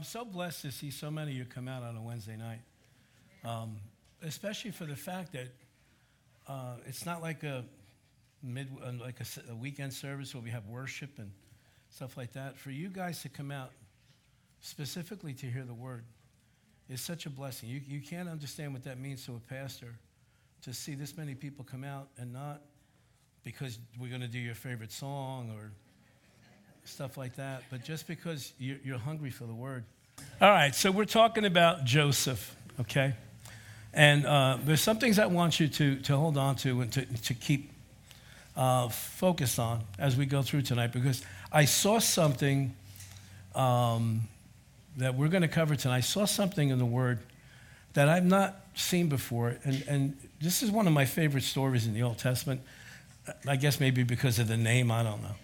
I'm so blessed to see so many of you come out on a Wednesday night, um, especially for the fact that uh, it's not like a mid uh, like a, a, weekend service where we have worship and stuff like that. For you guys to come out specifically to hear the word is such a blessing. You, you can't understand what that means to a pastor to see this many people come out and not because we're going to do your favorite song or stuff like that, but just because you're, hungry for the word. All right, so we're talking about Joseph, okay? And uh, there's some things I want you to, to hold on to and to, to keep uh, focused on as we go through tonight because I saw something um, that we're going to cover tonight. I saw something in the Word that I've not seen before. And, and this is one of my favorite stories in the Old Testament. I guess maybe because of the name, I don't know.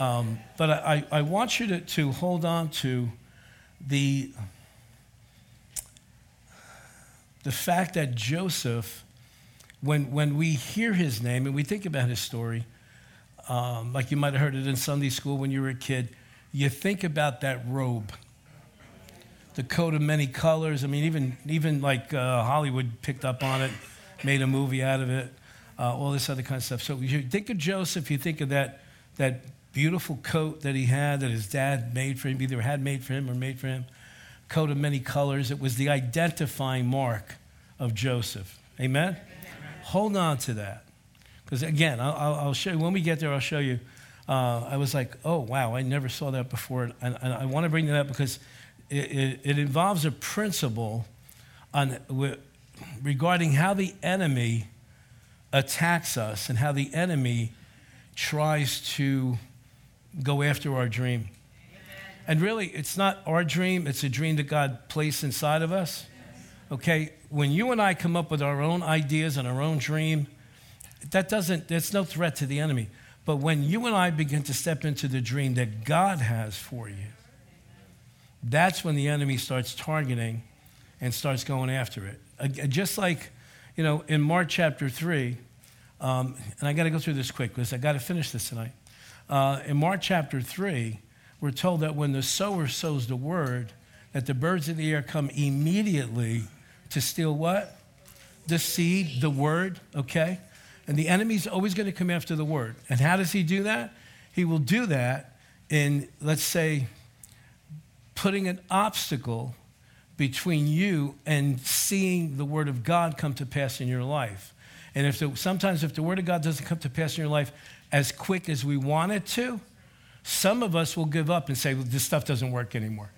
Um, but I, I want you to, to hold on to the, the fact that Joseph, when, when we hear his name and we think about his story, um, like you might have heard it in Sunday school when you were a kid, you think about that robe, the coat of many colors. I mean, even, even like uh, Hollywood picked up on it, made a movie out of it, uh, all this other kind of stuff. So you think of Joseph, you think of that, that beautiful coat that he had that his dad made for him, either had made for him or made for him, coat of many colors. It was the identifying mark of Joseph. Amen? Hold on to that. Because again, I'll, I'll, show you, when we get there, I'll show you. Uh, I was like, oh, wow, I never saw that before. And, and I want to bring that up because it, it, it involves a principle on, regarding how the enemy attacks us and how the enemy tries to go after our dream. And really, it's not our dream, it's a dream that God placed inside of us. Okay? When you and I come up with our own ideas and our own dream, that doesn't, that's no threat to the enemy. But when you and I begin to step into the dream that God has for you, that's when the enemy starts targeting and starts going after it. Just like, you know, in Mark chapter 3, um, and I got to go through this quick because I got to finish this tonight. Uh, in Mark chapter 3, we're told that when the sower sows the word, that the birds of the air come immediately to steal what? The seed, the word, okay? And the enemy's always going to come after the word. And how does he do that? He will do that in, let's say, putting an obstacle between you and seeing the word of God come to pass in your life. And if the, sometimes if the word of God doesn't come to pass in your life, as quick as we want it to, some of us will give up and say, well, this stuff doesn't work anymore.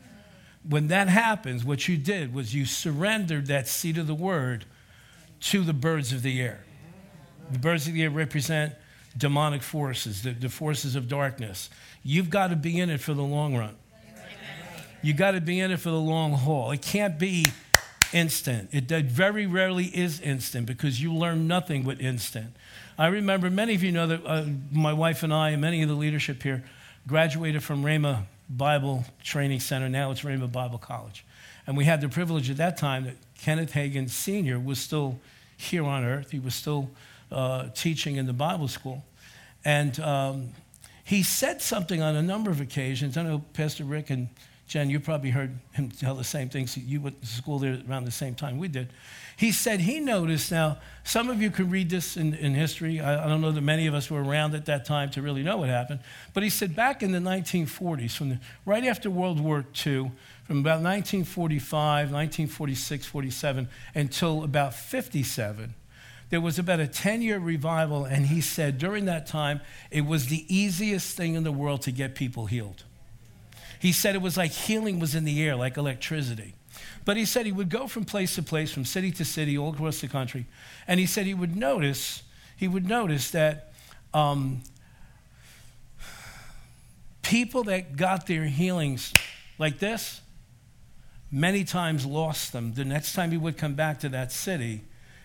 When that happens, what you did was you surrendered that seed of the word to the birds of the air. The birds of the air represent demonic forces, the, the forces of darkness. You've got to be in it for the long run. You've got to be in it for the long haul. It can't be instant. It very rarely is instant because you learn nothing with instant. I remember many of you know that uh, my wife and I, and many of the leadership here, graduated from Rhema Bible Training Center. Now it's Rhema Bible College. And we had the privilege at that time that Kenneth Hagin Sr. was still here on earth. He was still uh, teaching in the Bible school. And um, he said something on a number of occasions. I know Pastor Rick and Jen, you probably heard him tell the same things. You went to school there around the same time we did. He said he noticed, now, some of you can read this in, in history. I, I, don't know that many of us were around at that time to really know what happened. But he said back in the 1940s, from the, right after World War II, from about 1945, 1946, 47, until about 57, there was about a 10 year revival. And he said during that time, it was the easiest thing in the world to get people healed. He said it was like healing was in the air, like electricity. But he said he would go from place to place, from city to city, all across the country. And he said he would notice, he would notice that um, people that got their healings like this, many times lost them. The next time he would come back to that city,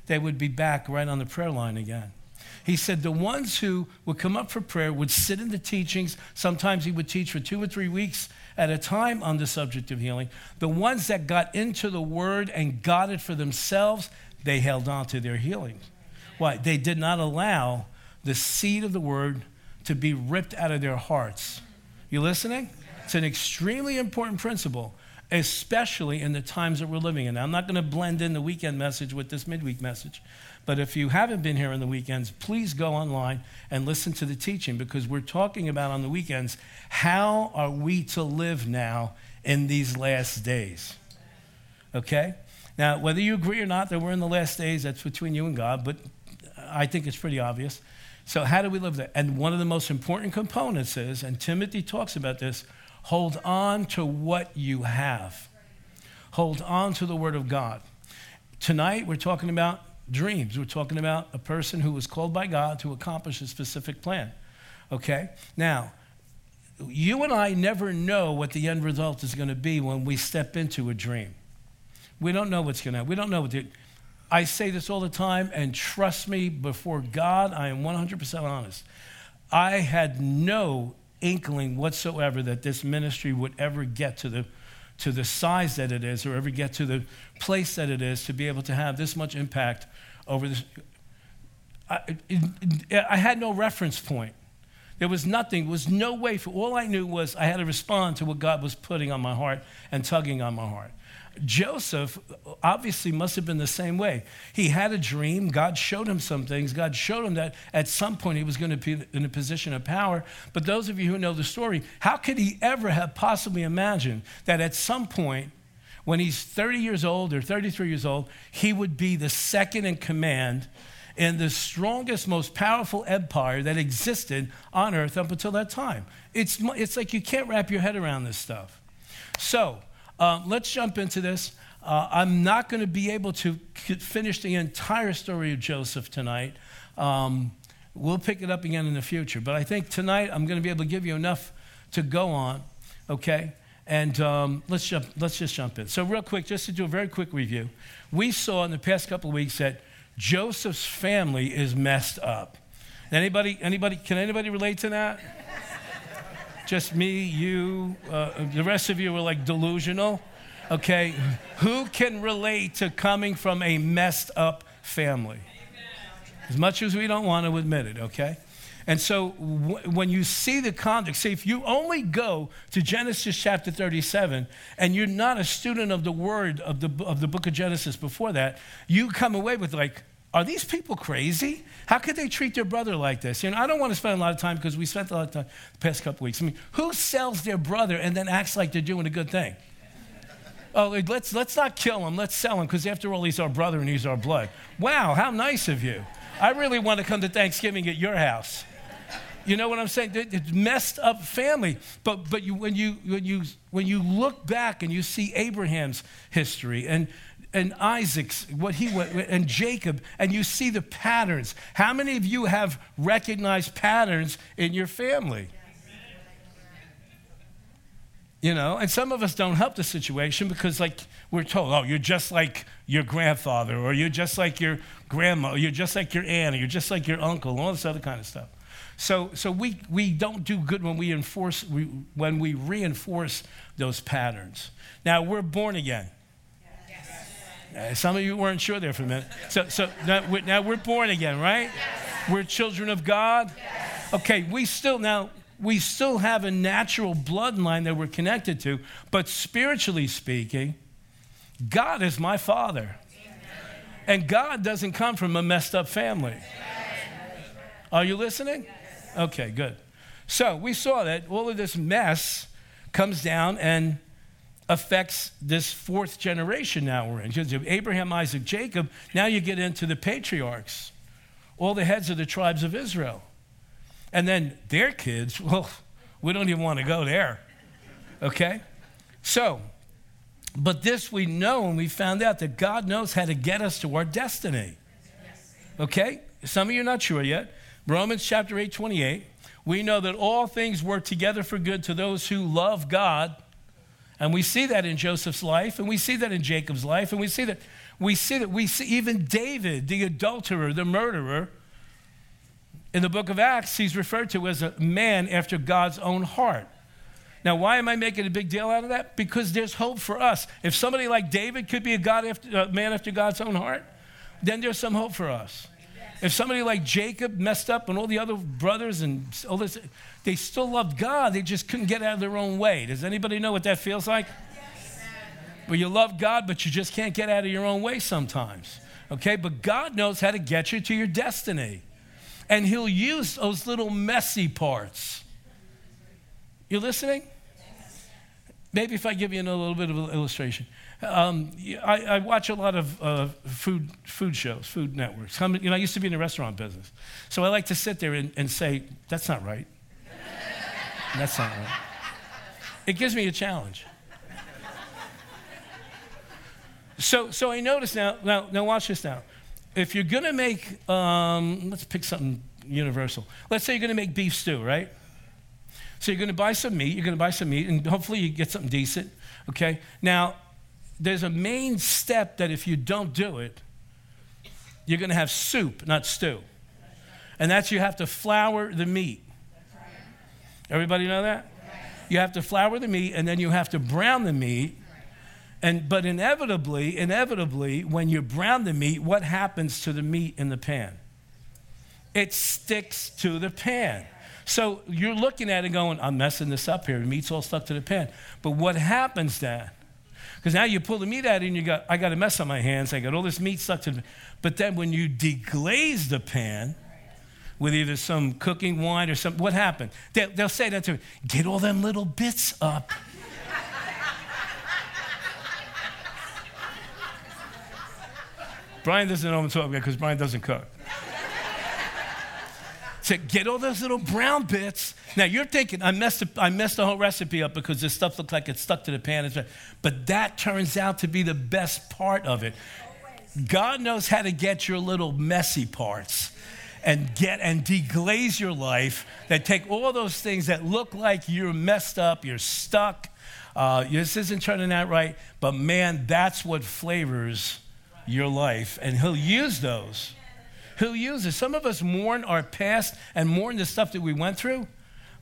they would be back right on the prayer line again. He said the ones who would come up for prayer would sit in the teachings. Sometimes he would teach for two or three weeks at a time on the subject of healing. The ones that got into the word and got it for themselves, they held on to their healing. Why? They did not allow the seed of the word to be ripped out of their hearts. You listening? It's an extremely important principle. especially in the times that we're living in. I'm not going to blend in the weekend message with this midweek message, but if you haven't been here on the weekends, please go online and listen to the teaching because we're talking about on the weekends how are we to live now in these last days. Okay? Now, whether you agree or not that we're in the last days, that's between you and God, but I think it's pretty obvious. So, how do we live there? And one of the most important components is, and Timothy talks about this, hold on to what you have. Hold on to the Word of God. Tonight, we're talking about dreams. We're talking about a person who was called by God to accomplish a specific plan. Okay? Now, you and I never know what the end result is going to be when we step into a dream. We don't know what's going to happen. We don't know what the, I say this all the time, and trust me, before God, I am 100% honest. I had no inkling whatsoever that this ministry would ever get to the, to the size that it is or ever get to the place that it is to be able to have this much impact over this. I, it, I had no reference point. There was nothing, there was no way for all I knew was I had to respond to what God was putting on my heart and tugging on my heart. Joseph obviously must have been the same way. He had a dream. God showed him some things. God showed him that at some point he was going to be in a position of power. But those of you who know the story, how could he ever have possibly imagined that at some point, when he's 30 years old or 33 years old, he would be the second in command in the strongest, most powerful empire that existed on earth up until that time? It's, it's like you can't wrap your head around this stuff. So, uh, let's jump into this. Uh, I'm not going to be able to finish the entire story of Joseph tonight. Um, we'll pick it up again in the future. But I think tonight I'm going to be able to give you enough to go on, okay? And um, let's, jump, let's just jump in. So, real quick, just to do a very quick review, we saw in the past couple of weeks that Joseph's family is messed up. Anybody, anybody, can anybody relate to that? Just me, you, uh, the rest of you are like delusional. Okay? Who can relate to coming from a messed up family? As much as we don't want to admit it, okay? And so w- when you see the context, see, if you only go to Genesis chapter 37 and you're not a student of the word of the, of the book of Genesis before that, you come away with like, are these people crazy? How could they treat their brother like this? You know, I don't want to spend a lot of time because we spent a lot of time the past couple weeks. I mean, who sells their brother and then acts like they're doing a good thing? Oh, let's, let's not kill him. Let's sell him because after all, he's our brother and he's our blood. Wow, how nice of you. I really want to come to Thanksgiving at your house. You know what I'm saying? It's messed up family. But, but you, when, you, when, you, when you look back and you see Abraham's history and and Isaac's, what he went, and Jacob, and you see the patterns. How many of you have recognized patterns in your family? You know, and some of us don't help the situation because, like, we're told, oh, you're just like your grandfather, or you're just like your grandma, or you're just like your aunt, or you're just like your uncle, all this other kind of stuff. So, so we, we don't do good when we, enforce, we, when we reinforce those patterns. Now, we're born again. Uh, some of you weren't sure there for a minute. So, so now, we're, now we're born again, right? Yes. We're children of God. Yes. Okay, we still now we still have a natural bloodline that we're connected to, but spiritually speaking, God is my father. Amen. And God doesn't come from a messed up family. Yes. Are you listening? Okay, good. So we saw that all of this mess comes down and affects this fourth generation now we're in. Abraham, Isaac, Jacob, now you get into the patriarchs, all the heads of the tribes of Israel. And then their kids, well, we don't even want to go there. Okay? So, but this we know and we found out that God knows how to get us to our destiny. Okay? Some of you are not sure yet. Romans chapter 8, 28. We know that all things work together for good to those who love God and we see that in Joseph's life, and we see that in Jacob's life, and we see that we see that we see even David, the adulterer, the murderer, in the book of Acts, he's referred to as a man after God's own heart. Now, why am I making a big deal out of that? Because there's hope for us. If somebody like David could be a God after, uh, man after God's own heart, then there's some hope for us. If somebody like Jacob messed up and all the other brothers and all this, they still loved God, they just couldn't get out of their own way. Does anybody know what that feels like? Yes. Where you love God, but you just can't get out of your own way sometimes. Okay? But God knows how to get you to your destiny. And He'll use those little messy parts. You listening? Maybe if I give you a little bit of an illustration. Um, I, I, watch a lot of uh, food, food shows, food networks. You know, I used to be in the restaurant business. So I like to sit there and, and say, that's not right. That's not right. It gives me a challenge. So, so I notice now, now, now watch this now. If you're going to make, um, let's pick something universal. Let's say you're going to make beef stew, right? So you're going to buy some meat, you're going to buy some meat, and hopefully you get something decent, okay? Now, there's a main step that if you don't do it, you're going to have soup, not stew. And that's you have to flour the meat. Everybody know that? You have to flour the meat and then you have to brown the meat. And but inevitably, inevitably, when you brown the meat, what happens to the meat in the pan? It sticks to the pan. So you're looking at it going, I'm messing this up here. The meat's all stuck to the pan. But what happens then? Because now you pull the meat out and you got, I got a mess on my hands. I got all this meat stuck to the But then when you deglaze the pan with either some cooking wine or something, what happened? They'll, they'll say that to me, get all them little bits up. Brian doesn't know what I'm talking about because Brian doesn't cook to get all those little brown bits. Now you're thinking, I messed, up, I messed the whole recipe up because this stuff looked like it stuck to the pan. But that turns out to be the best part of it. God knows how to get your little messy parts and get and deglaze your life that take all those things that look like you're messed up, you're stuck, uh, this isn't turning out right. But man, that's what flavors your life. And He'll use those He'll use it. Some of us mourn our past and mourn the stuff that we went through,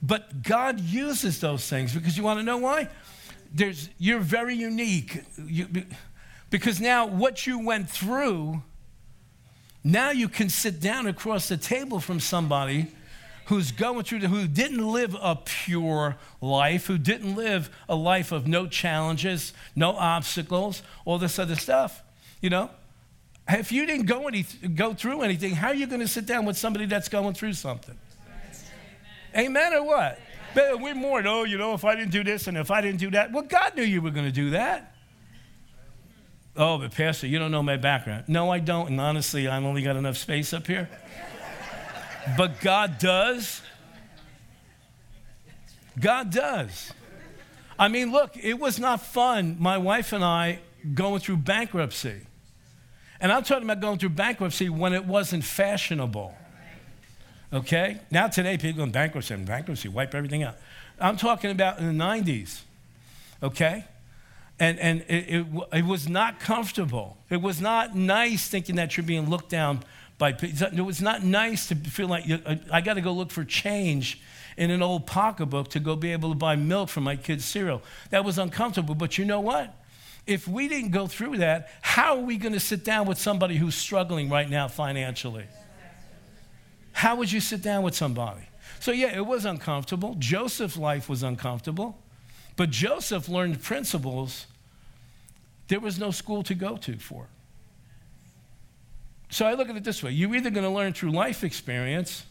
but God uses those things because you want to know why? There's, you're very unique. You, because now what you went through, now you can sit down across the table from somebody who's going through who didn't live a pure life, who didn't live a life of no challenges, no obstacles, all this other stuff, you know? If you didn't go, any, go through anything, how are you going to sit down with somebody that's going through something? Amen, Amen or what? But we're more, oh, you know, if I didn't do this and if I didn't do that, well, God knew you were going to do that. Oh, but Pastor, you don't know my background. No, I don't. And honestly, I've only got enough space up here. but God does. God does. I mean, look, it was not fun, my wife and I going through bankruptcy. And I'm talking about going through bankruptcy when it wasn't fashionable. Okay? Now, today, people in bankruptcy bankruptcy, wipe everything out. I'm talking about in the 90s. Okay? And, and it, it, it was not comfortable. It was not nice thinking that you're being looked down by. It was not nice to feel like you, I got to go look for change in an old pocketbook to go be able to buy milk for my kids' cereal. That was uncomfortable. But you know what? if we didn't go through that, how are we going to sit down with somebody who's struggling right now financially? How would you sit down with somebody? So, yeah, it was uncomfortable. Joseph's life was uncomfortable. But Joseph learned principles there was no school to go to for. So I look at it this way you're either going to learn through life experience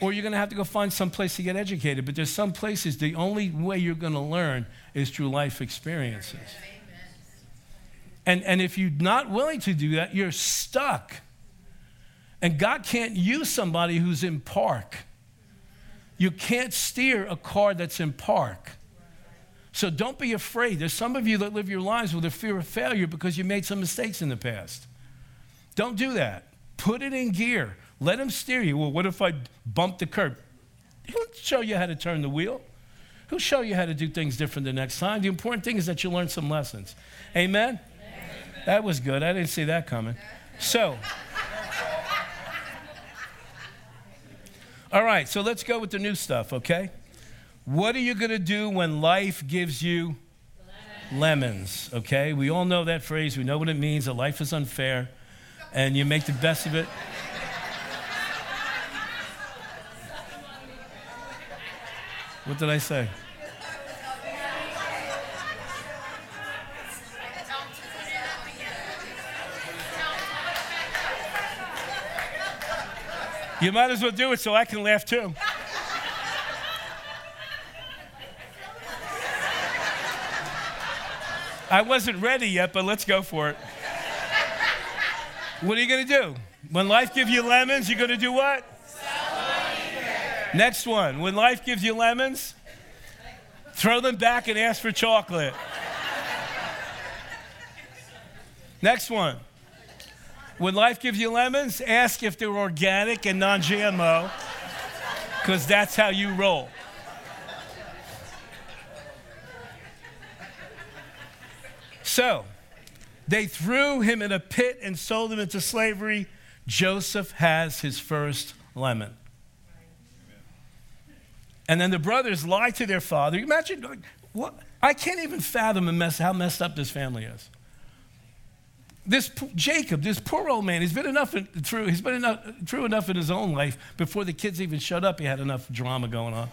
or you're going to have to go find some place to get educated. But there's some places the only way you're going to learn is through life experiences. And, and if you're not willing to do that, you're stuck. And God can't use somebody who's in park. You can't steer a car that's in park. So don't be afraid. There's some of you that live your lives with a fear of failure because you made some mistakes in the past. Don't do that. Put it in gear. Let him steer you. Well, what if I bump the curb? He'll show you how to turn the wheel. He'll show you how to do things different the next time. The important thing is that you learn some lessons. Amen? That was good. I didn't see that coming. So, all right, so let's go with the new stuff, okay? What are you going to do when life gives you lemons? Okay, we all know that phrase. We know what it means that life is unfair, and you make the best of it. What did I say? You might as well do it so I can laugh too. I wasn't ready yet, but let's go for it. What are you going to do? When life gives you lemons, you're going to do what? Next one. When life gives you lemons, throw them back and ask for chocolate. Next one. When life gives you lemons, ask if they're organic and non GMO, because that's how you roll. So, they threw him in a pit and sold him into slavery. Joseph has his first lemon. And then the brothers lie to their father. Imagine what I can't even fathom mess, how messed up this family is. This Jacob, this poor old man, he's been enough in, through. He's been enough, through enough in his own life before the kids even showed up. He had enough drama going on.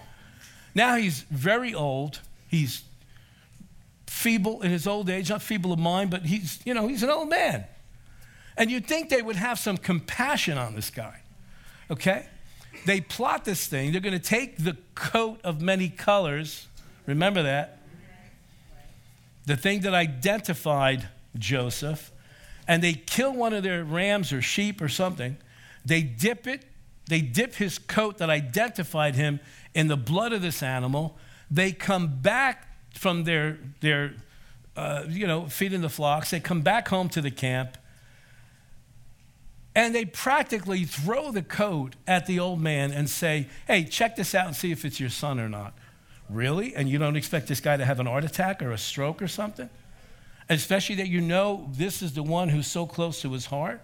Now he's very old. He's feeble in his old age, not feeble of mind, but he's, you know, he's an old man. And you'd think they would have some compassion on this guy, okay? They plot this thing. They're going to take the coat of many colors. Remember that? The thing that identified Joseph. And they kill one of their rams or sheep or something. They dip it, they dip his coat that identified him in the blood of this animal. They come back from their, their uh, you know, feeding the flocks. They come back home to the camp and they practically throw the coat at the old man and say, hey, check this out and see if it's your son or not. Really? And you don't expect this guy to have an heart attack or a stroke or something? Especially that you know this is the one who's so close to his heart?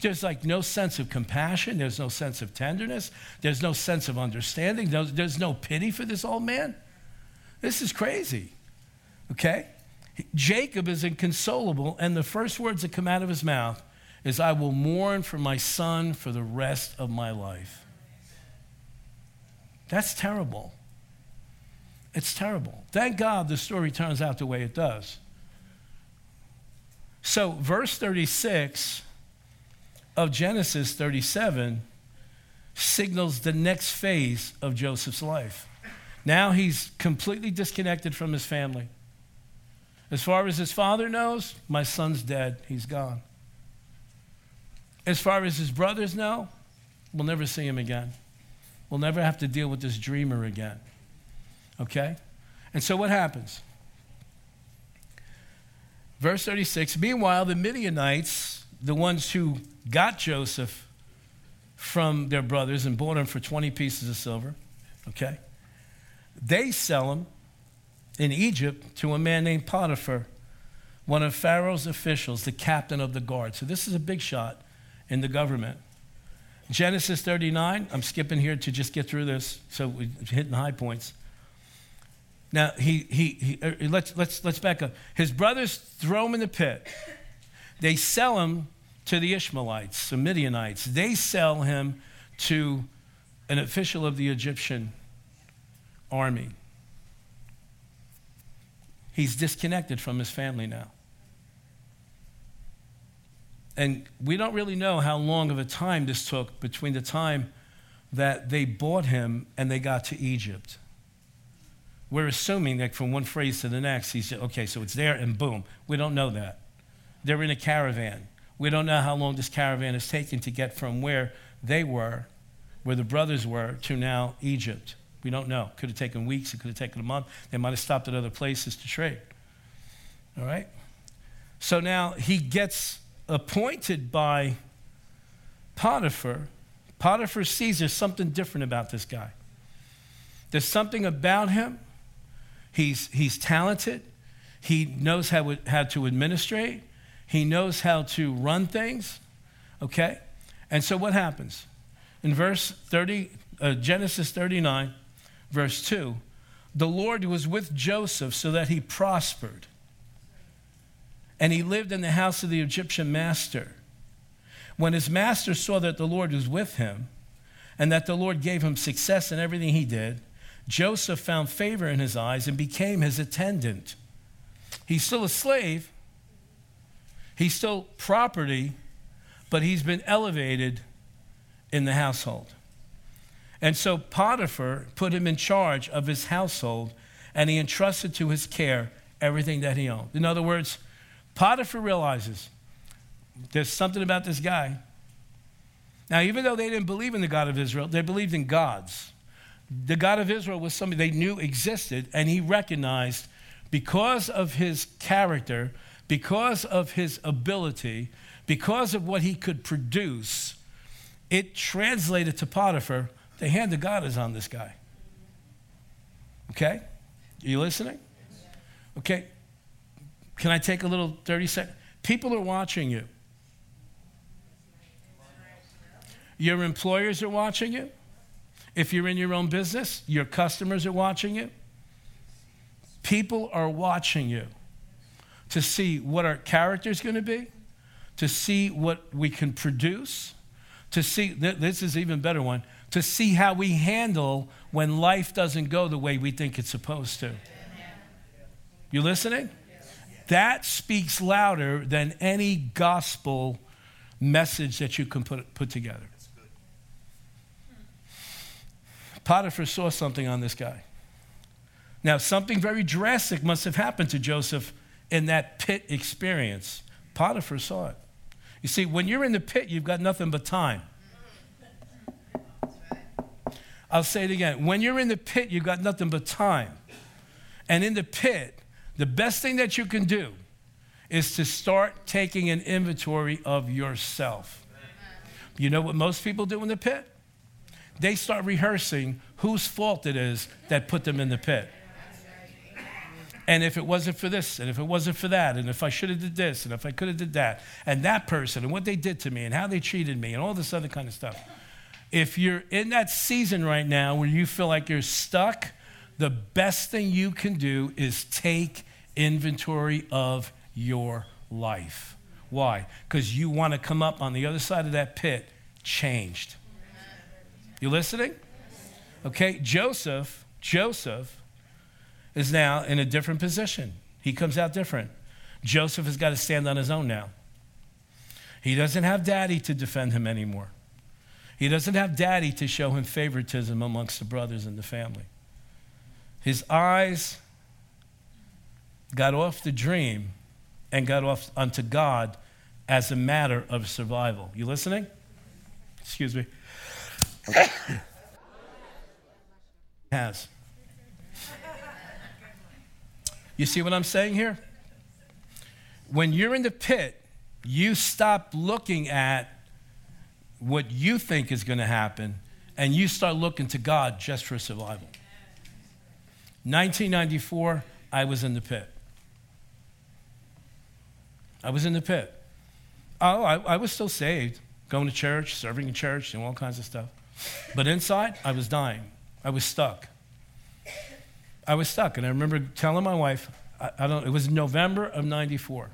There's like no sense of compassion. There's no sense of tenderness. There's no sense of understanding. There's, there's no pity for this old man. This is crazy. Okay? Jacob is inconsolable, and the first words that come out of his mouth is, I will mourn for my son for the rest of my life. That's terrible. It's terrible. Thank God the story turns out the way it does. So, verse 36 of Genesis 37 signals the next phase of Joseph's life. Now he's completely disconnected from his family. As far as his father knows, my son's dead. He's gone. As far as his brothers know, we'll never see him again. We'll never have to deal with this dreamer again. Okay? And so what happens? Verse 36 Meanwhile, the Midianites, the ones who got Joseph from their brothers and bought him for 20 pieces of silver, okay? They sell him in Egypt to a man named Potiphar, one of Pharaoh's officials, the captain of the guard. So this is a big shot in the government. Genesis 39, I'm skipping here to just get through this, so we're hitting high points. Now, he, he, he uh, let's, let's, let's back up. His brothers throw him in the pit. They sell him to the Ishmaelites, the Midianites. They sell him to an official of the Egyptian army. He's disconnected from his family now. And we don't really know how long of a time this took between the time that they bought him and they got to Egypt. We're assuming that from one phrase to the next, he said, okay, so it's there and boom. We don't know that. They're in a caravan. We don't know how long this caravan has taken to get from where they were, where the brothers were, to now Egypt. We don't know. Could have taken weeks, it could have taken a month. They might have stopped at other places to trade. All right? So now he gets appointed by Potiphar. Potiphar sees there's something different about this guy. There's something about him. He's, he's talented. He knows how, how to administrate. He knows how to run things. Okay? And so what happens? In verse 30, uh, Genesis 39, verse 2, the Lord was with Joseph so that he prospered. And he lived in the house of the Egyptian master. When his master saw that the Lord was with him and that the Lord gave him success in everything he did, Joseph found favor in his eyes and became his attendant. He's still a slave, he's still property, but he's been elevated in the household. And so Potiphar put him in charge of his household and he entrusted to his care everything that he owned. In other words, Potiphar realizes there's something about this guy. Now, even though they didn't believe in the God of Israel, they believed in gods. The God of Israel was somebody they knew existed, and he recognized because of his character, because of his ability, because of what he could produce, it translated to Potiphar the hand of God is on this guy. Okay? Are you listening? Okay. Can I take a little 30 seconds? People are watching you. Your employers are watching you. If you're in your own business, your customers are watching you. People are watching you to see what our character is going to be, to see what we can produce, to see, this is even better one, to see how we handle when life doesn't go the way we think it's supposed to. You listening? That speaks louder than any gospel message that you can put, put together. Potiphar saw something on this guy. Now, something very drastic must have happened to Joseph in that pit experience. Potiphar saw it. You see, when you're in the pit, you've got nothing but time. I'll say it again. When you're in the pit, you've got nothing but time. And in the pit, the best thing that you can do is to start taking an inventory of yourself. You know what most people do in the pit? They start rehearsing whose fault it is that put them in the pit. And if it wasn't for this, and if it wasn't for that, and if I should have did this, and if I could have did that, and that person, and what they did to me, and how they treated me, and all this other kind of stuff. If you're in that season right now where you feel like you're stuck, the best thing you can do is take inventory of your life. Why? Because you want to come up on the other side of that pit changed. You listening? Okay, Joseph, Joseph is now in a different position. He comes out different. Joseph has got to stand on his own now. He doesn't have daddy to defend him anymore. He doesn't have daddy to show him favoritism amongst the brothers in the family. His eyes got off the dream and got off unto God as a matter of survival. You listening? Excuse me. has. You see what I'm saying here? When you're in the pit, you stop looking at what you think is going to happen and you start looking to God just for survival. 1994, I was in the pit. I was in the pit. Oh, I, I was still saved, going to church, serving in church, and all kinds of stuff. But inside, I was dying. I was stuck. I was stuck. And I remember telling my wife, I, I don't, it was November of 94.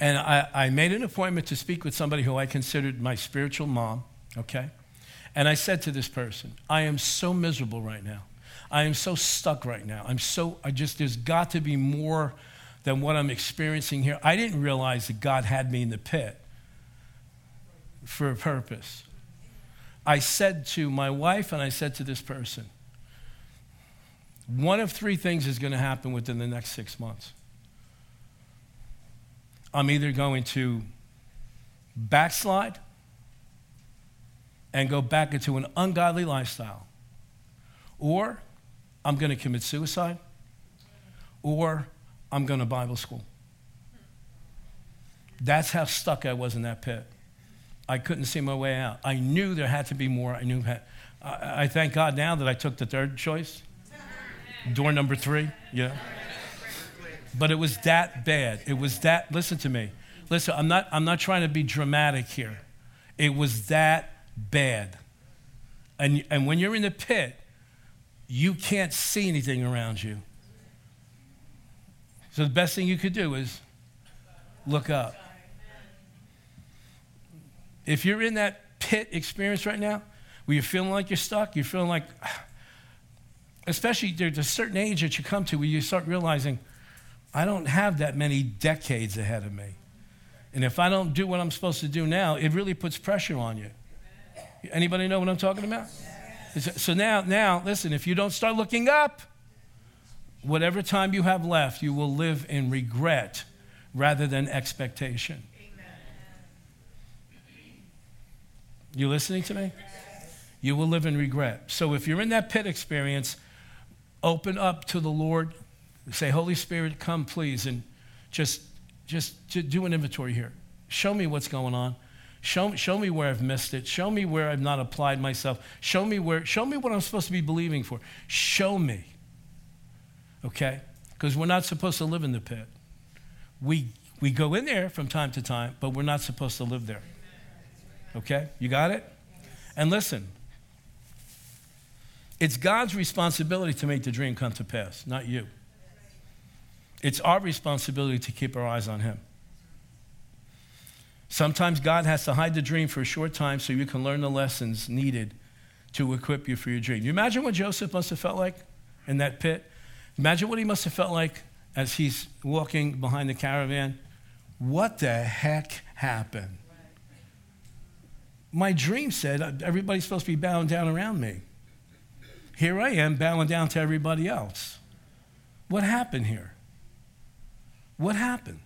And I, I made an appointment to speak with somebody who I considered my spiritual mom, okay? And I said to this person, I am so miserable right now. I am so stuck right now. I'm so, I just, there's got to be more than what I'm experiencing here. I didn't realize that God had me in the pit for a purpose. I said to my wife and I said to this person, one of three things is going to happen within the next six months. I'm either going to backslide and go back into an ungodly lifestyle, or I'm going to commit suicide, or I'm going to Bible school. That's how stuck I was in that pit. I couldn't see my way out. I knew there had to be more. I knew. I, I thank God now that I took the third choice, door number three. Yeah. But it was that bad. It was that. Listen to me. Listen. I'm not. I'm not trying to be dramatic here. It was that bad. And and when you're in the pit, you can't see anything around you. So the best thing you could do is look up. If you're in that pit experience right now, where you're feeling like you're stuck, you're feeling like, especially there's a certain age that you come to where you start realizing, I don't have that many decades ahead of me. And if I don't do what I'm supposed to do now, it really puts pressure on you. Anybody know what I'm talking about? So now, now, listen, if you don't start looking up, whatever time you have left, you will live in regret rather than expectation. You listening to me? You will live in regret. So if you're in that pit experience, open up to the Lord. Say, Holy Spirit, come please, and just just do an inventory here. Show me what's going on. Show, show me where I've missed it. Show me where I've not applied myself. Show me where, show me what I'm supposed to be believing for. Show me. Okay? Because we're not supposed to live in the pit. We, we go in there from time to time, but we're not supposed to live there. Okay? You got it? And listen, it's God's responsibility to make the dream come to pass, not you. It's our responsibility to keep our eyes on Him. Sometimes God has to hide the dream for a short time so you can learn the lessons needed to equip you for your dream. You imagine what Joseph must have felt like in that pit? Imagine what he must have felt like as he's walking behind the caravan. What the heck happened? My dream said uh, everybody's supposed to be bowing down around me. Here I am bowing down to everybody else. What happened here? What happened?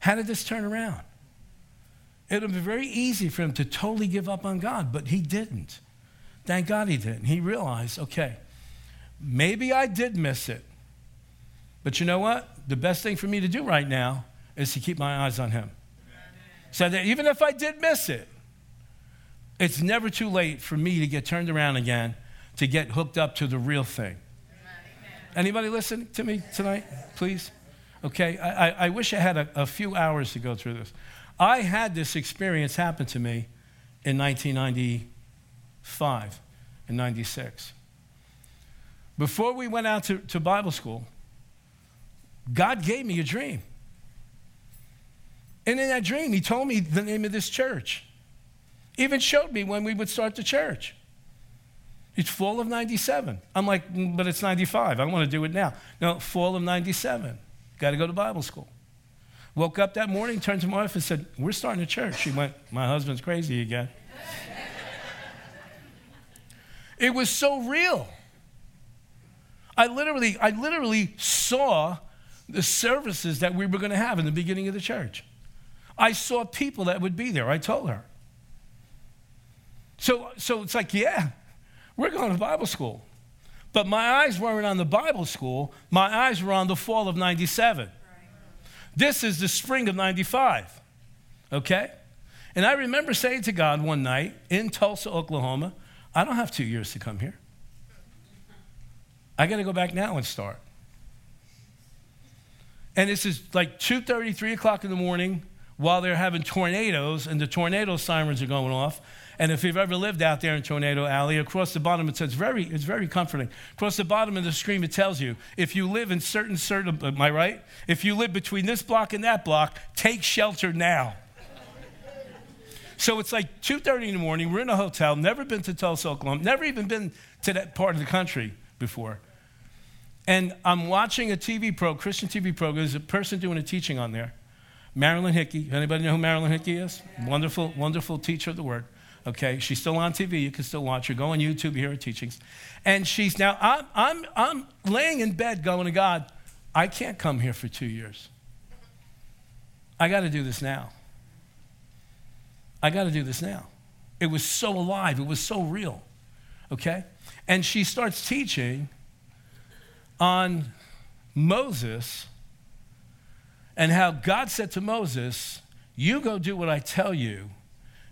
How did this turn around? It would be very easy for him to totally give up on God, but he didn't. Thank God he didn't. He realized, okay, maybe I did miss it. But you know what? The best thing for me to do right now is to keep my eyes on him. So that even if I did miss it, it's never too late for me to get turned around again, to get hooked up to the real thing. Anybody listen to me tonight, please? Okay, I, I wish I had a, a few hours to go through this. I had this experience happen to me in 1995 and 96. Before we went out to, to Bible school, God gave me a dream. And in that dream, He told me the name of this church. Even showed me when we would start the church. It's fall of 97. I'm like, mm, but it's 95. I want to do it now. No, fall of 97. Got to go to Bible school. Woke up that morning, turned to my wife and said, We're starting a church. She went, My husband's crazy again. it was so real. I literally, I literally saw the services that we were going to have in the beginning of the church. I saw people that would be there. I told her. So, so it's like, yeah, we're going to Bible school. But my eyes weren't on the Bible school, my eyes were on the fall of 97. This is the spring of 95. Okay? And I remember saying to God one night in Tulsa, Oklahoma, I don't have two years to come here. I got to go back now and start. And this is like 2.30, 3 o'clock in the morning while they're having tornadoes and the tornado sirens are going off. And if you've ever lived out there in Tornado Alley, across the bottom it says very, it's very comforting. Across the bottom of the screen it tells you if you live in certain certain, am I right? If you live between this block and that block, take shelter now. so it's like 2:30 in the morning. We're in a hotel. Never been to Tulsa, Oklahoma. Never even been to that part of the country before. And I'm watching a TV pro, Christian TV program. There's a person doing a teaching on there. Marilyn Hickey. Anybody know who Marilyn Hickey is? Wonderful, wonderful teacher of the word. Okay, she's still on TV. You can still watch her. Go on YouTube, hear her teachings. And she's now, I'm, I'm, I'm laying in bed going to God, I can't come here for two years. I got to do this now. I got to do this now. It was so alive, it was so real. Okay? And she starts teaching on Moses and how God said to Moses, You go do what I tell you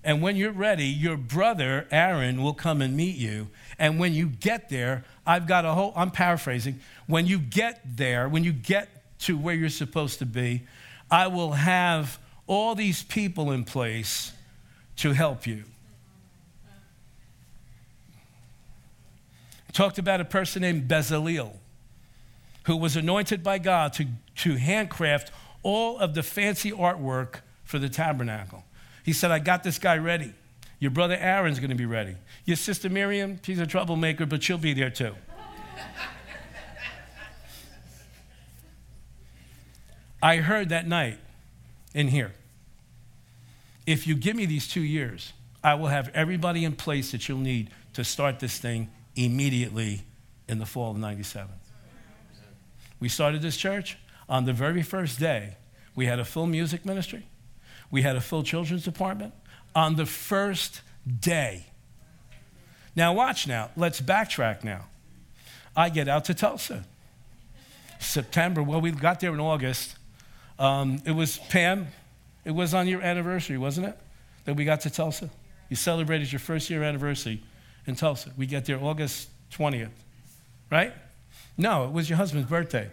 and when you're ready, your brother Aaron will come and meet you. And when you get there, I've got a whole, I'm paraphrasing. When you get there, when you get to where you're supposed to be, I will have all these people in place to help you. Talked about a person named Bezalel who was anointed by God to, to handcraft all of the fancy artwork for the tabernacle. He said, I got this guy ready. Your brother Aaron's going to be ready. Your sister Miriam, she's a troublemaker, but she'll be there too. I heard that night in here. if you give me these two years, I will have everybody in place that you'll need to start this thing immediately in the fall of 97. We started this church on the very first day. We had a full music ministry, we had a full children's department on the first day. Now, watch now. Let's backtrack now. I get out to Tulsa. September, well, we got there in August. Um, it was Pam, it was on your anniversary, wasn't it? That we got to Tulsa. You celebrated your first year anniversary in Tulsa. We get there August 20th, right? No, it was your husband's birthday.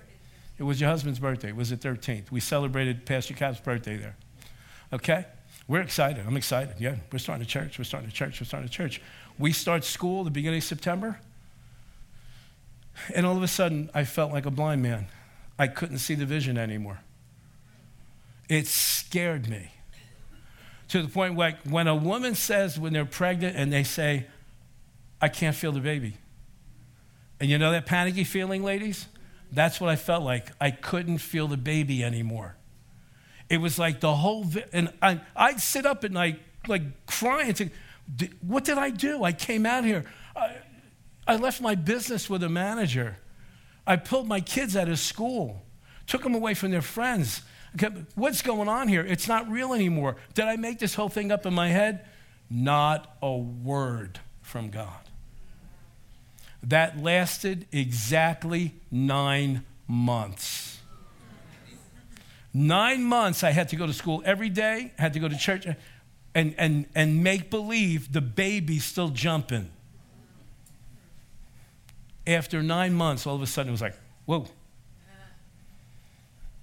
It was your husband's birthday. It was the 13th. We celebrated Pastor Cap's birthday there. Okay? We're excited. I'm excited. Yeah, we're starting a church. We're starting a church. We're starting a church. We start school the beginning of September. And all of a sudden, I felt like a blind man. I couldn't see the vision anymore. It scared me to the point where when a woman says when they're pregnant and they say, I can't feel the baby. And you know that panicky feeling, ladies? That's what I felt like. I couldn't feel the baby anymore. It was like the whole, vi- and I, I'd sit up at night like crying. To, what did I do? I came out here. I, I left my business with a manager. I pulled my kids out of school, took them away from their friends. What's going on here? It's not real anymore. Did I make this whole thing up in my head? Not a word from God. That lasted exactly nine months. Nine months I had to go to school every day, had to go to church, and, and, and make believe the baby's still jumping. After nine months, all of a sudden it was like, whoa,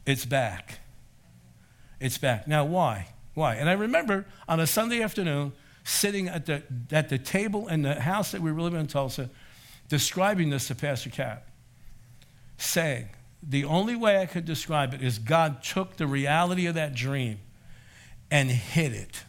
it's back. It's back. Now, why? Why? And I remember on a Sunday afternoon sitting at the, at the table in the house that we were living in Tulsa, describing this to Pastor Cap, saying, the only way I could describe it is God took the reality of that dream and hid it.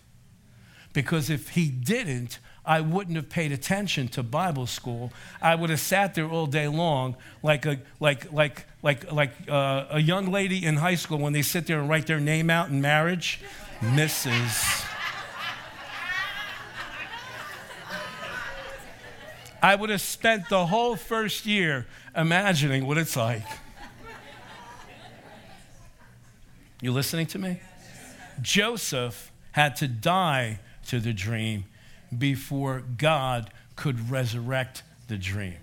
Because if He didn't, I wouldn't have paid attention to Bible school. I would have sat there all day long like a, like, like, like, like uh, a young lady in high school when they sit there and write their name out in marriage, Mrs. I would have spent the whole first year imagining what it's like. You listening to me? Joseph had to die to the dream before God could resurrect the dream.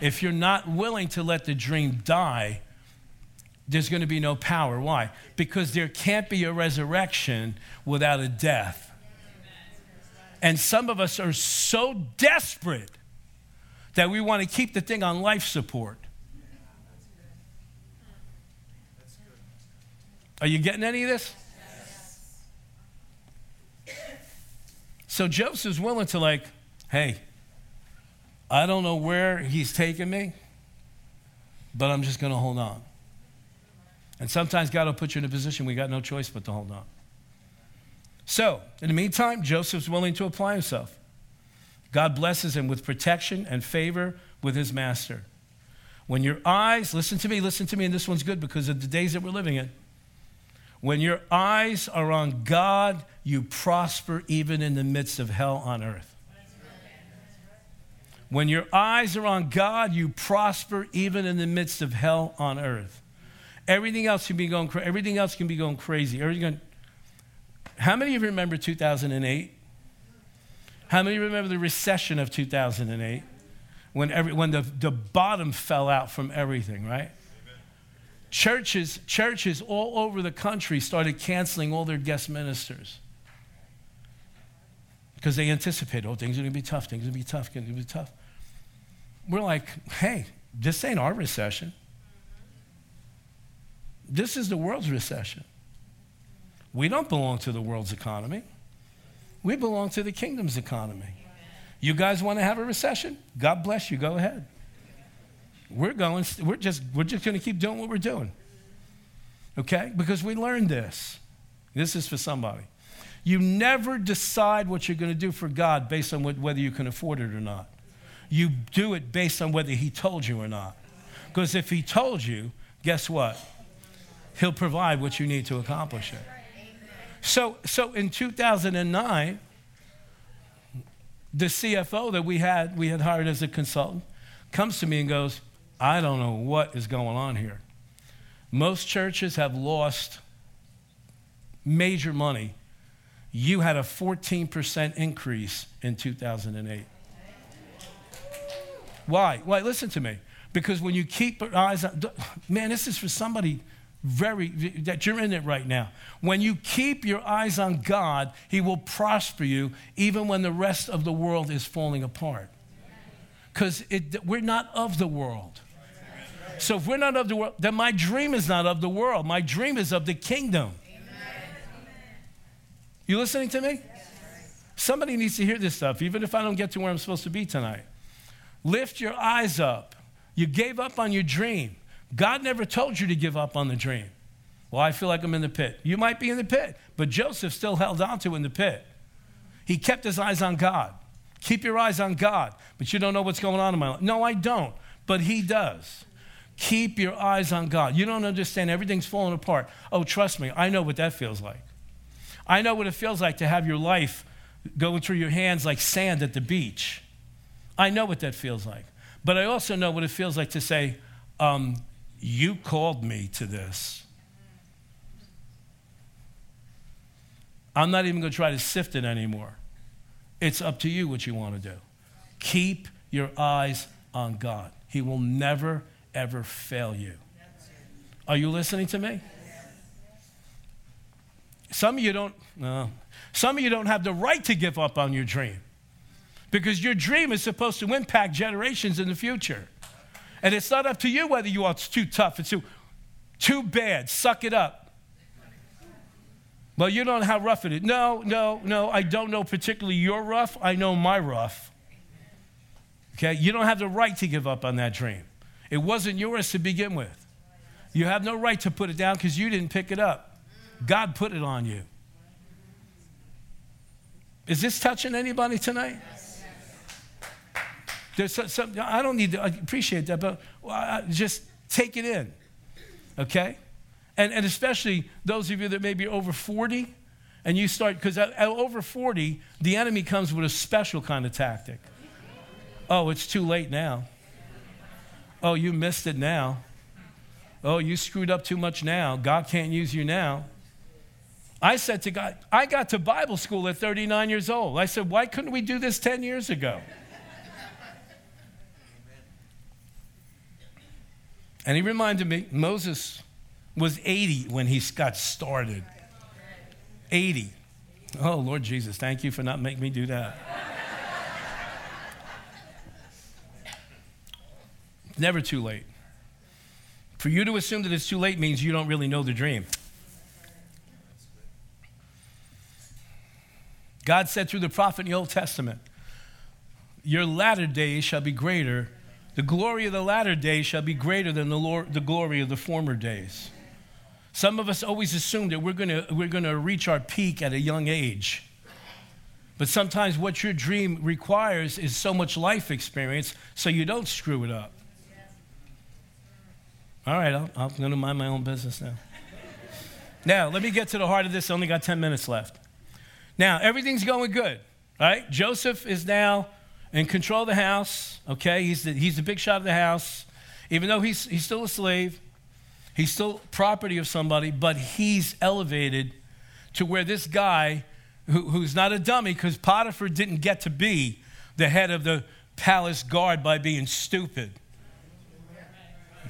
If you're not willing to let the dream die, there's going to be no power. Why? Because there can't be a resurrection without a death. And some of us are so desperate that we want to keep the thing on life support. Are you getting any of this? So Joseph's willing to, like, hey, I don't know where he's taking me, but I'm just going to hold on. And sometimes God will put you in a position we got no choice but to hold on. So, in the meantime, Joseph's willing to apply himself. God blesses him with protection and favor with his master. When your eyes, listen to me, listen to me, and this one's good because of the days that we're living in. When your eyes are on God, you prosper even in the midst of hell on earth. When your eyes are on God, you prosper even in the midst of hell on earth. Everything else can be going, crazy. everything else can be going crazy. Going, how many of you remember 2008? How many remember the recession of 2008 when, every, when the, the bottom fell out from everything, right? Churches, churches all over the country started canceling all their guest ministers because they anticipated, oh, things are going to be tough, things are going to be tough, things are going to be tough. We're like, hey, this ain't our recession. This is the world's recession. We don't belong to the world's economy. We belong to the kingdom's economy. You guys want to have a recession? God bless you. Go ahead. We're going, we're just, we're just going to keep doing what we're doing. Okay? Because we learned this. This is for somebody. You never decide what you're going to do for God based on what, whether you can afford it or not. You do it based on whether He told you or not. Because if He told you, guess what? He'll provide what you need to accomplish it. So, so in 2009, the CFO that we had, we had hired as a consultant, comes to me and goes, I don't know what is going on here. Most churches have lost major money. You had a 14% increase in 2008. Why? Why? Listen to me. Because when you keep your eyes on, man, this is for somebody very, that you're in it right now. When you keep your eyes on God, He will prosper you even when the rest of the world is falling apart. Because we're not of the world. So if we're not of the world, then my dream is not of the world. My dream is of the kingdom. You listening to me? Somebody needs to hear this stuff, even if I don't get to where I'm supposed to be tonight. Lift your eyes up. You gave up on your dream. God never told you to give up on the dream. Well, I feel like I'm in the pit. You might be in the pit, but Joseph still held on to in the pit. He kept his eyes on God. Keep your eyes on God, but you don't know what's going on in my life. No, I don't, but he does. Keep your eyes on God. You don't understand, everything's falling apart. Oh, trust me, I know what that feels like. I know what it feels like to have your life going through your hands like sand at the beach. I know what that feels like. But I also know what it feels like to say, um, You called me to this. I'm not even going to try to sift it anymore. It's up to you what you want to do. Keep your eyes on God. He will never, ever fail you. Are you listening to me? Some of you don't, no. Some of you don't have the right to give up on your dream because your dream is supposed to impact generations in the future. And it's not up to you whether you are too tough, it's too, too bad, suck it up. Well, you don't know how rough it is. No, no, no, I don't know particularly your rough. I know my rough. Okay? You don't have the right to give up on that dream. It wasn't yours to begin with. You have no right to put it down because you didn't pick it up. God put it on you. Is this touching anybody tonight? There's some, some, I don't need to I appreciate that, but just take it in, okay? And, and especially those of you that may be over 40, and you start, because at, at over 40, the enemy comes with a special kind of tactic. Oh, it's too late now. Oh, you missed it now. Oh, you screwed up too much now. God can't use you now. I said to God, I got to Bible school at 39 years old. I said, why couldn't we do this 10 years ago? And he reminded me Moses was 80 when he got started. 80. Oh, Lord Jesus, thank you for not making me do that. Never too late. For you to assume that it's too late means you don't really know the dream. God said through the prophet in the Old Testament, Your latter days shall be greater. The glory of the latter days shall be greater than the, Lord, the glory of the former days. Some of us always assume that we're going we're going to reach our peak at a young age. But sometimes what your dream requires is so much life experience so you don't screw it up. All right, I'm, going to mind my own business now. now, let me get to the heart of this. I only got 10 minutes left. Now, everything's going good, right? Joseph is now in control of the house, okay? He's the, he's the big shot of the house. Even though he's, he's still a slave, he's still property of somebody, but he's elevated to where this guy, who, who's not a dummy, because Potiphar didn't get to be the head of the palace guard by being stupid.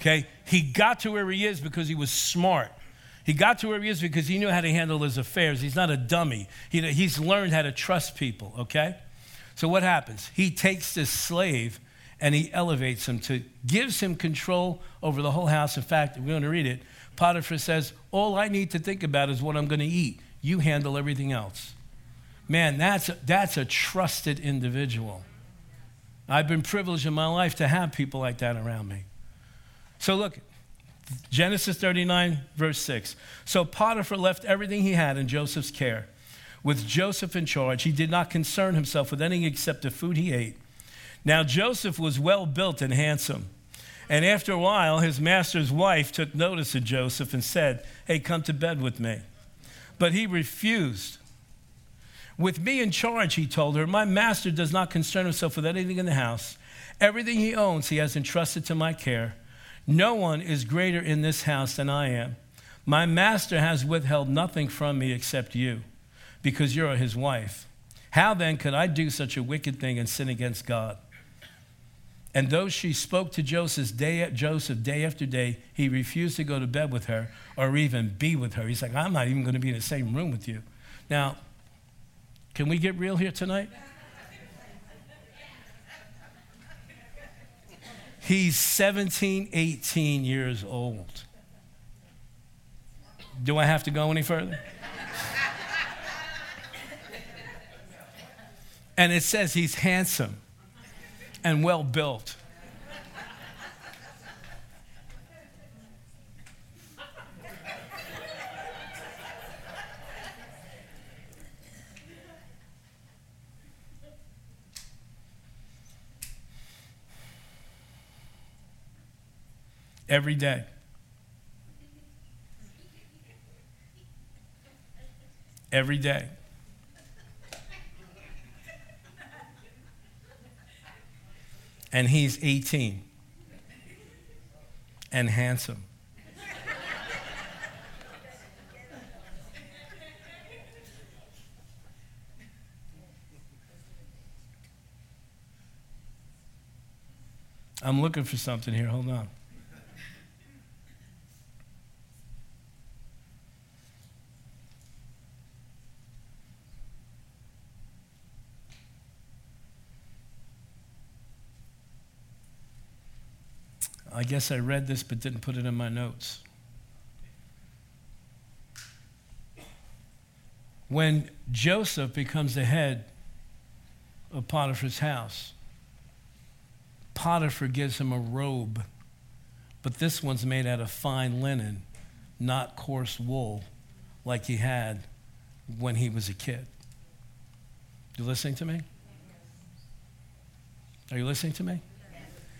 Okay? He got to where he is because he was smart. He got to where he is because he knew how to handle his affairs. He's not a dummy. He, he's learned how to trust people, okay? So what happens? He takes this slave and he elevates him to gives him control over the whole house. In fact, we're going to read it. Potiphar says, "All I need to think about is what I'm going to eat. You handle everything else." Man, that's a, that's a trusted individual. I've been privileged in my life to have people like that around me. So look, Genesis 39, verse 6. So Potiphar left everything he had in Joseph's care. With Joseph in charge, he did not concern himself with anything except the food he ate. Now Joseph was well built and handsome. And after a while, his master's wife took notice of Joseph and said, Hey, come to bed with me. But he refused. With me in charge, he told her, my master does not concern himself with anything in the house. Everything he owns, he has entrusted to my care. No one is greater in this house than I am. My master has withheld nothing from me except you, because you're his wife. How then could I do such a wicked thing and sin against God? And though she spoke to Joseph day, Joseph day after day, he refused to go to bed with her or even be with her. He's like, I'm not even going to be in the same room with you. Now, can we get real here tonight? He's 17, 18 years old. Do I have to go any further? and it says he's handsome and well built. Every day. Every day. and he's 18 and handsome. I'm looking for something here. Hold on. I guess I read this but didn't put it in my notes. When Joseph becomes the head of Potiphar's house, Potiphar gives him a robe, but this one's made out of fine linen, not coarse wool like he had when he was a kid. You listening to me? Are you listening to me?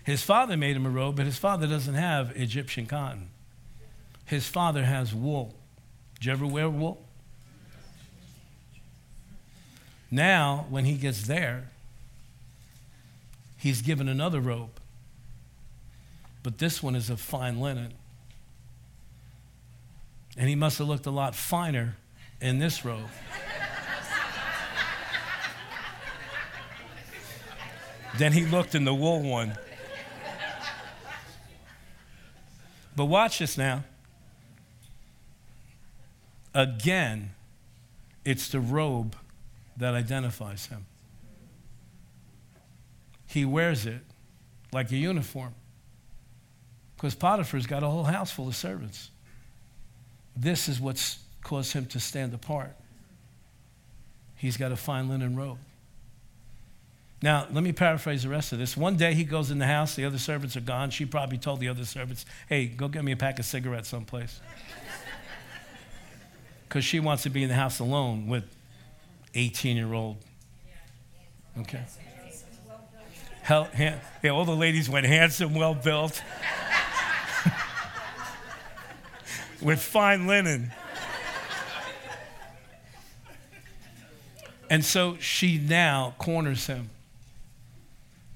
His father made him a robe, but his father doesn't have Egyptian cotton. His father has wool. Did you ever wear wool? Now, when he gets there, he's given another robe. But this one is of fine linen. And he must have looked a lot finer in this robe. than he looked in the wool one. But watch this now. Again, it's the robe that identifies him. He wears it like a uniform. Because Potiphar's got a whole house full of servants. This is what's caused him to stand apart. He's got a fine linen robe. Now, let me paraphrase the rest of this. One day he goes in the house, the other servants are gone. She probably told the other servants, hey, go get me a pack of cigarettes someplace. Because she wants to be in the house alone with 18 year old. Okay. Hell, yeah, all the ladies went handsome, well built, with fine linen. And so she now corners him.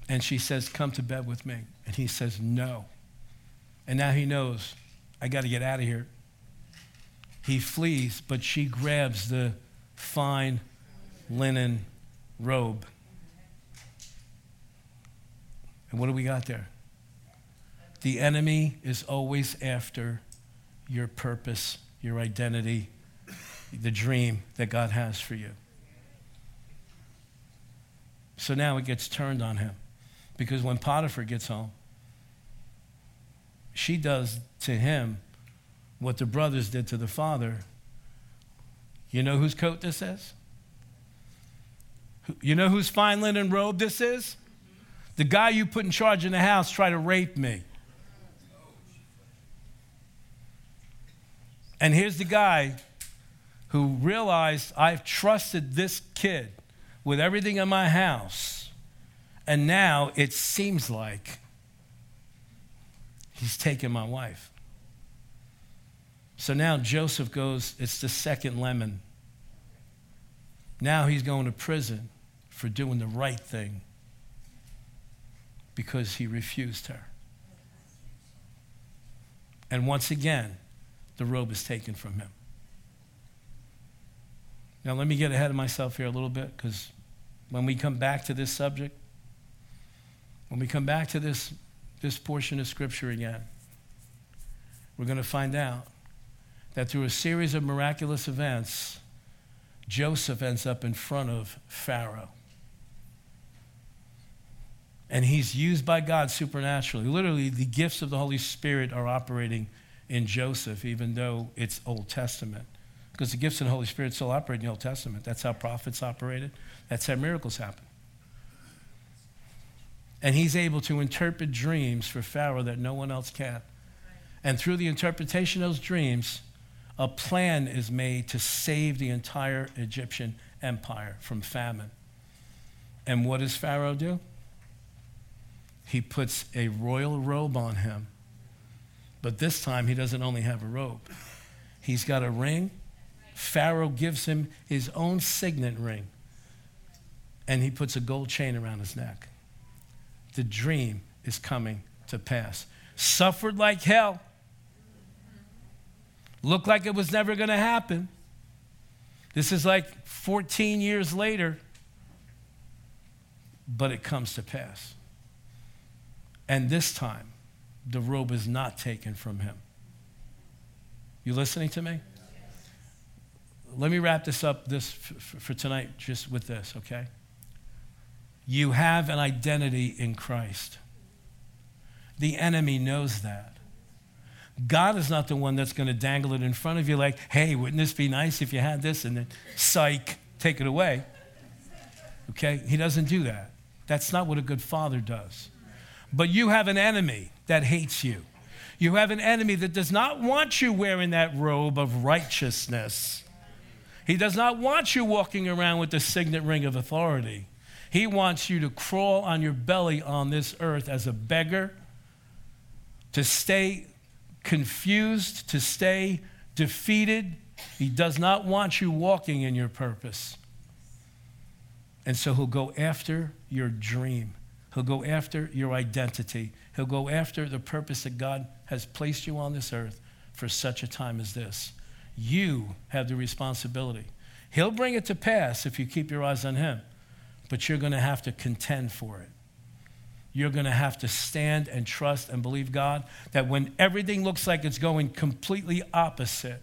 And she says, Come to bed with me. And he says, No. And now he knows, I got to get out of here. He flees, but she grabs the fine linen robe. And what do we got there? The enemy is always after your purpose, your identity, the dream that God has for you. So now it gets turned on him. Because when Potiphar gets home, she does to him what the brothers did to the father. You know whose coat this is? You know whose fine linen robe this is? The guy you put in charge in the house tried to rape me. And here's the guy who realized I've trusted this kid with everything in my house and now it seems like he's taken my wife. So now Joseph goes, it's the second lemon. Now he's going to prison for doing the right thing because he refused her. And once again, the robe is taken from him. Now, let me get ahead of myself here a little bit because when we come back to this subject, when we come back to this, this portion of Scripture again, we're going to find out that through a series of miraculous events, Joseph ends up in front of Pharaoh. And he's used by God supernaturally. Literally, the gifts of the Holy Spirit are operating in Joseph, even though it's Old Testament. Because the gifts of the Holy Spirit still operate in the Old Testament. That's how prophets operated, that's how miracles happen. And he's able to interpret dreams for Pharaoh that no one else can. And through the interpretation of those dreams, a plan is made to save the entire Egyptian empire from famine. And what does Pharaoh do? He puts a royal robe on him. But this time, he doesn't only have a robe, he's got a ring. Pharaoh gives him his own signet ring, and he puts a gold chain around his neck. The dream is coming to pass. Suffered like hell Looked like it was never going to happen. This is like 14 years later, but it comes to pass. And this time, the robe is not taken from him. You listening to me? Let me wrap this up this for tonight just with this, okay? You have an identity in Christ. The enemy knows that. God is not the one that's going to dangle it in front of you like, hey, wouldn't this be nice if you had this? And then, psych, take it away. Okay? He doesn't do that. That's not what a good father does. But you have an enemy that hates you. You have an enemy that does not want you wearing that robe of righteousness. He does not want you walking around with the signet ring of authority. He wants you to crawl on your belly on this earth as a beggar, to stay confused, to stay defeated. He does not want you walking in your purpose. And so he'll go after your dream. He'll go after your identity. He'll go after the purpose that God has placed you on this earth for such a time as this. You have the responsibility. He'll bring it to pass if you keep your eyes on him, but you're going to have to contend for it you're going to have to stand and trust and believe God that when everything looks like it's going completely opposite,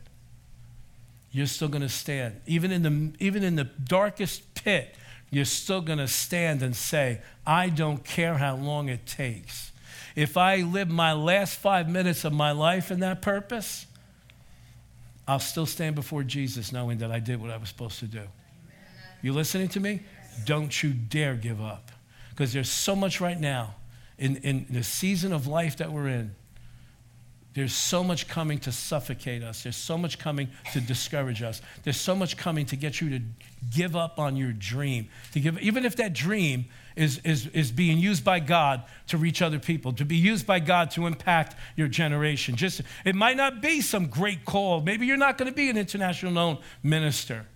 you're still going to stand. Even in the, even in the darkest pit, you're still going to stand and say, I don't care how long it takes. If I live my last five minutes of my life in that purpose, I'll still stand before Jesus knowing that I did what I was supposed to do. You listening to me? Don't you dare give up. Because there's so much right now in, in the season of life that we're in. There's so much coming to suffocate us. There's so much coming to discourage us. There's so much coming to get you to give up on your dream. To give, even if that dream is, is, is being used by God to reach other people, to be used by God to impact your generation. Just it might not be some great call. Maybe you're not going to be an international known minister.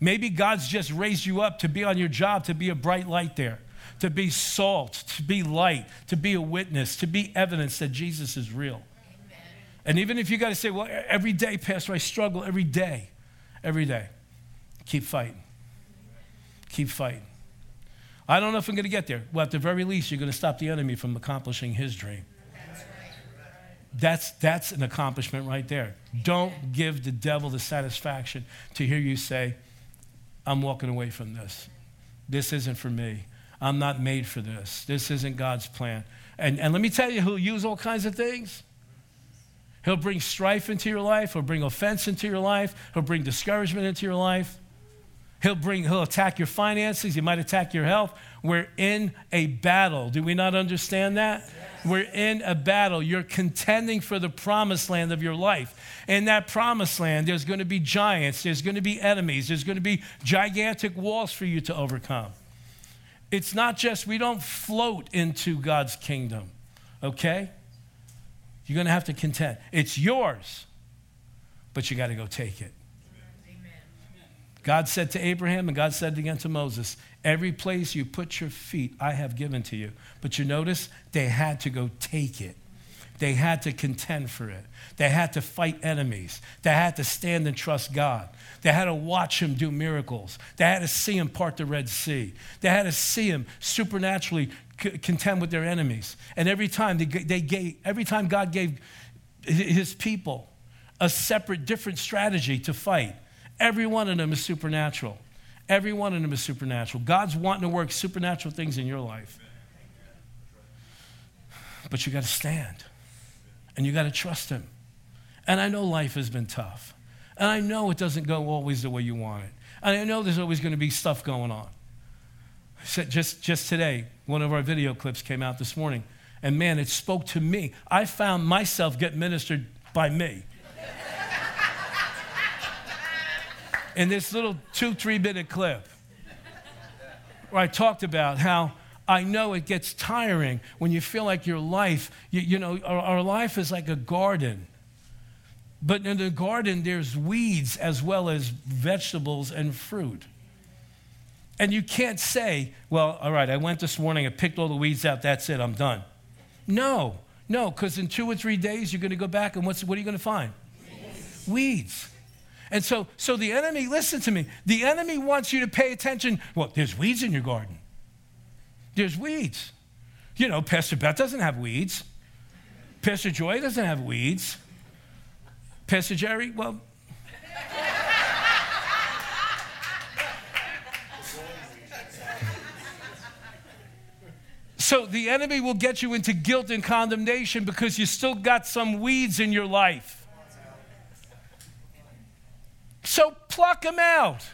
Maybe God's just raised you up to be on your job, to be a bright light there to be salt, to be light, to be a witness, to be evidence that Jesus is real. Amen. And even if you got to say, well, every day, Pastor, I struggle every day, every day, keep fighting. Keep fighting. I don't know if I'm going to get there. Well, at the very least, you're going to stop the enemy from accomplishing his dream. That's, that's an accomplishment right there. Don't give the devil the satisfaction to hear you say, I'm walking away from this. This isn't for me. I'm not made for this. This isn't God's plan. And, and let me tell you, he'll use all kinds of things. He'll bring strife into your life. He'll bring offense into your life. He'll bring discouragement into your life. He'll bring, he'll attack your finances. He might attack your health. We're in a battle. Do we not understand that? Yes. We're in a battle. You're contending for the promised land of your life. In that promised land, there's going to be giants, there's going to be enemies, there's going to be gigantic walls for you to overcome. It's not just, we don't float into God's kingdom, okay? You're going to have to contend. It's yours, but you got to go take it. God said to Abraham, and God said again to Moses, Every place you put your feet, I have given to you. But you notice they had to go take it. They had to contend for it. They had to fight enemies. They had to stand and trust God. They had to watch him do miracles. They had to see him part the Red Sea. They had to see him supernaturally contend with their enemies. And every time they, they gave, every time God gave his people a separate, different strategy to fight, every one of them is supernatural. Every one of them is supernatural. God's wanting to work supernatural things in your life. But you got to stand and you got to trust Him. And I know life has been tough. And I know it doesn't go always the way you want it. And I know there's always going to be stuff going on. Just, just today, one of our video clips came out this morning. And man, it spoke to me. I found myself get ministered by me. In this little two, three minute clip, where I talked about how I know it gets tiring when you feel like your life, you, you know, our, our life is like a garden. But in the garden, there's weeds as well as vegetables and fruit. And you can't say, well, all right, I went this morning, I picked all the weeds out, that's it, I'm done. No, no, because in two or three days, you're going to go back, and what's, what are you going to find? Weeds. weeds. And so, so the enemy, listen to me, the enemy wants you to pay attention. Well, there's weeds in your garden. There's weeds. You know, Pastor Beth doesn't have weeds. Pastor Joy doesn't have weeds. Pastor Jerry, well. so the enemy will get you into guilt and condemnation because you still got some weeds in your life. So pluck them out.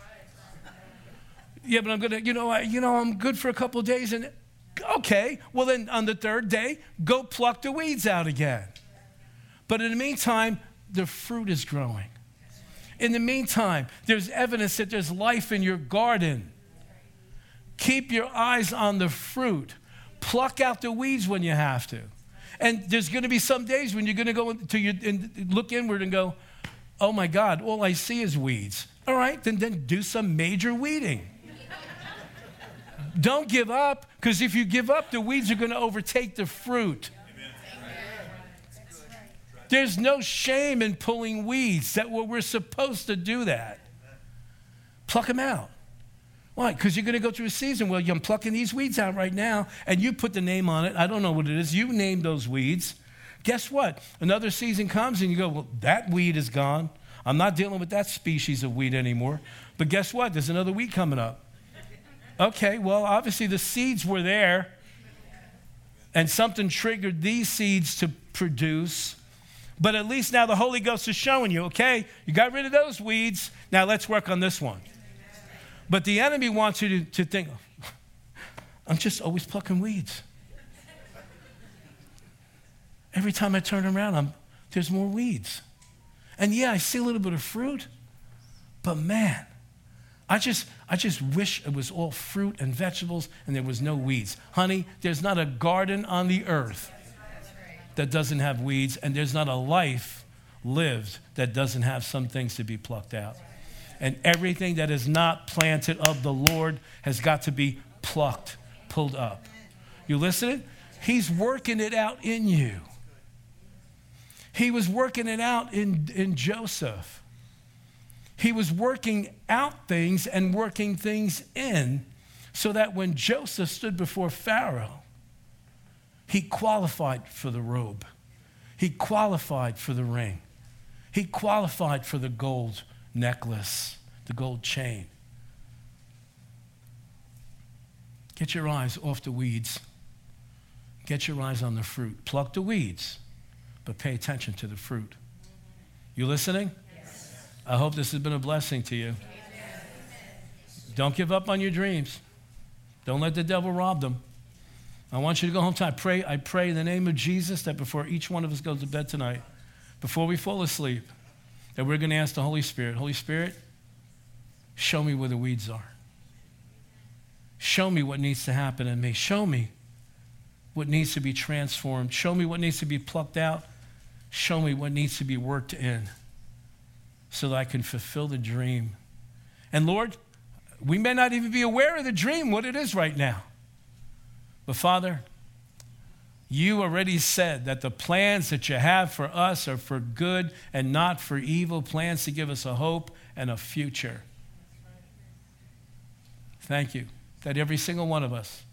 Yeah, but I'm gonna, you know, I, you know, I'm good for a couple days, and okay. Well, then on the third day, go pluck the weeds out again. But in the meantime, the fruit is growing. In the meantime, there's evidence that there's life in your garden. Keep your eyes on the fruit. Pluck out the weeds when you have to. And there's going to be some days when you're going to go to your, and look inward and go, "Oh my God, all I see is weeds." All right, then then do some major weeding. Don't give up, because if you give up, the weeds are going to overtake the fruit. There's no shame in pulling weeds. That what we're supposed to do that. Pluck them out. Why? Because you're going to go through a season where I'm plucking these weeds out right now, and you put the name on it. I don't know what it is. You name those weeds. Guess what? Another season comes, and you go, well, that weed is gone. I'm not dealing with that species of weed anymore. But guess what? There's another weed coming up. Okay, well, obviously the seeds were there, and something triggered these seeds to produce. But at least now the Holy Ghost is showing you, okay, you got rid of those weeds. Now let's work on this one. But the enemy wants you to, to think, oh, I'm just always plucking weeds. Every time I turn around, I'm, there's more weeds. And yeah, I see a little bit of fruit, but man, I just, I just wish it was all fruit and vegetables and there was no weeds. Honey, there's not a garden on the earth that doesn't have weeds, and there's not a life lived that doesn't have some things to be plucked out. And everything that is not planted of the Lord has got to be plucked, pulled up. You listening? He's working it out in you. He was working it out in, in Joseph. He was working out things and working things in so that when Joseph stood before Pharaoh, he qualified for the robe. He qualified for the ring. He qualified for the gold necklace, the gold chain. Get your eyes off the weeds. Get your eyes on the fruit. Pluck the weeds, but pay attention to the fruit. You listening? I hope this has been a blessing to you. Don't give up on your dreams. Don't let the devil rob them. I want you to go home tonight. I pray, I pray in the name of Jesus that before each one of us goes to bed tonight, before we fall asleep, that we're going to ask the Holy Spirit, Holy Spirit, show me where the weeds are. Show me what needs to happen in me. Show me what needs to be transformed. Show me what needs to be plucked out. Show me what needs to be worked in. so that I can fulfill the dream. And Lord, we may not even be aware of the dream, what it is right now. But Father, you already said that the plans that you have for us are for good and not for evil, plans to give us a hope and a future. Thank you that every single one of us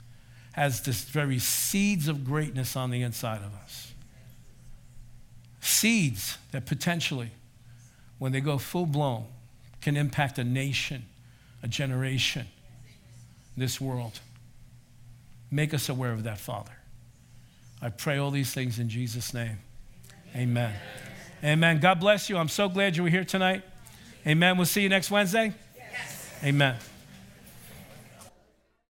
has this very seeds of greatness on the inside of us. Seeds that potentially, when they go full blown, can impact a nation, a generation, this world. Make us aware of that, Father. I pray all these things in Jesus' name. Amen. Amen. God bless you. I'm so glad you were here tonight. Amen. We'll see you next Wednesday. Yes. Amen.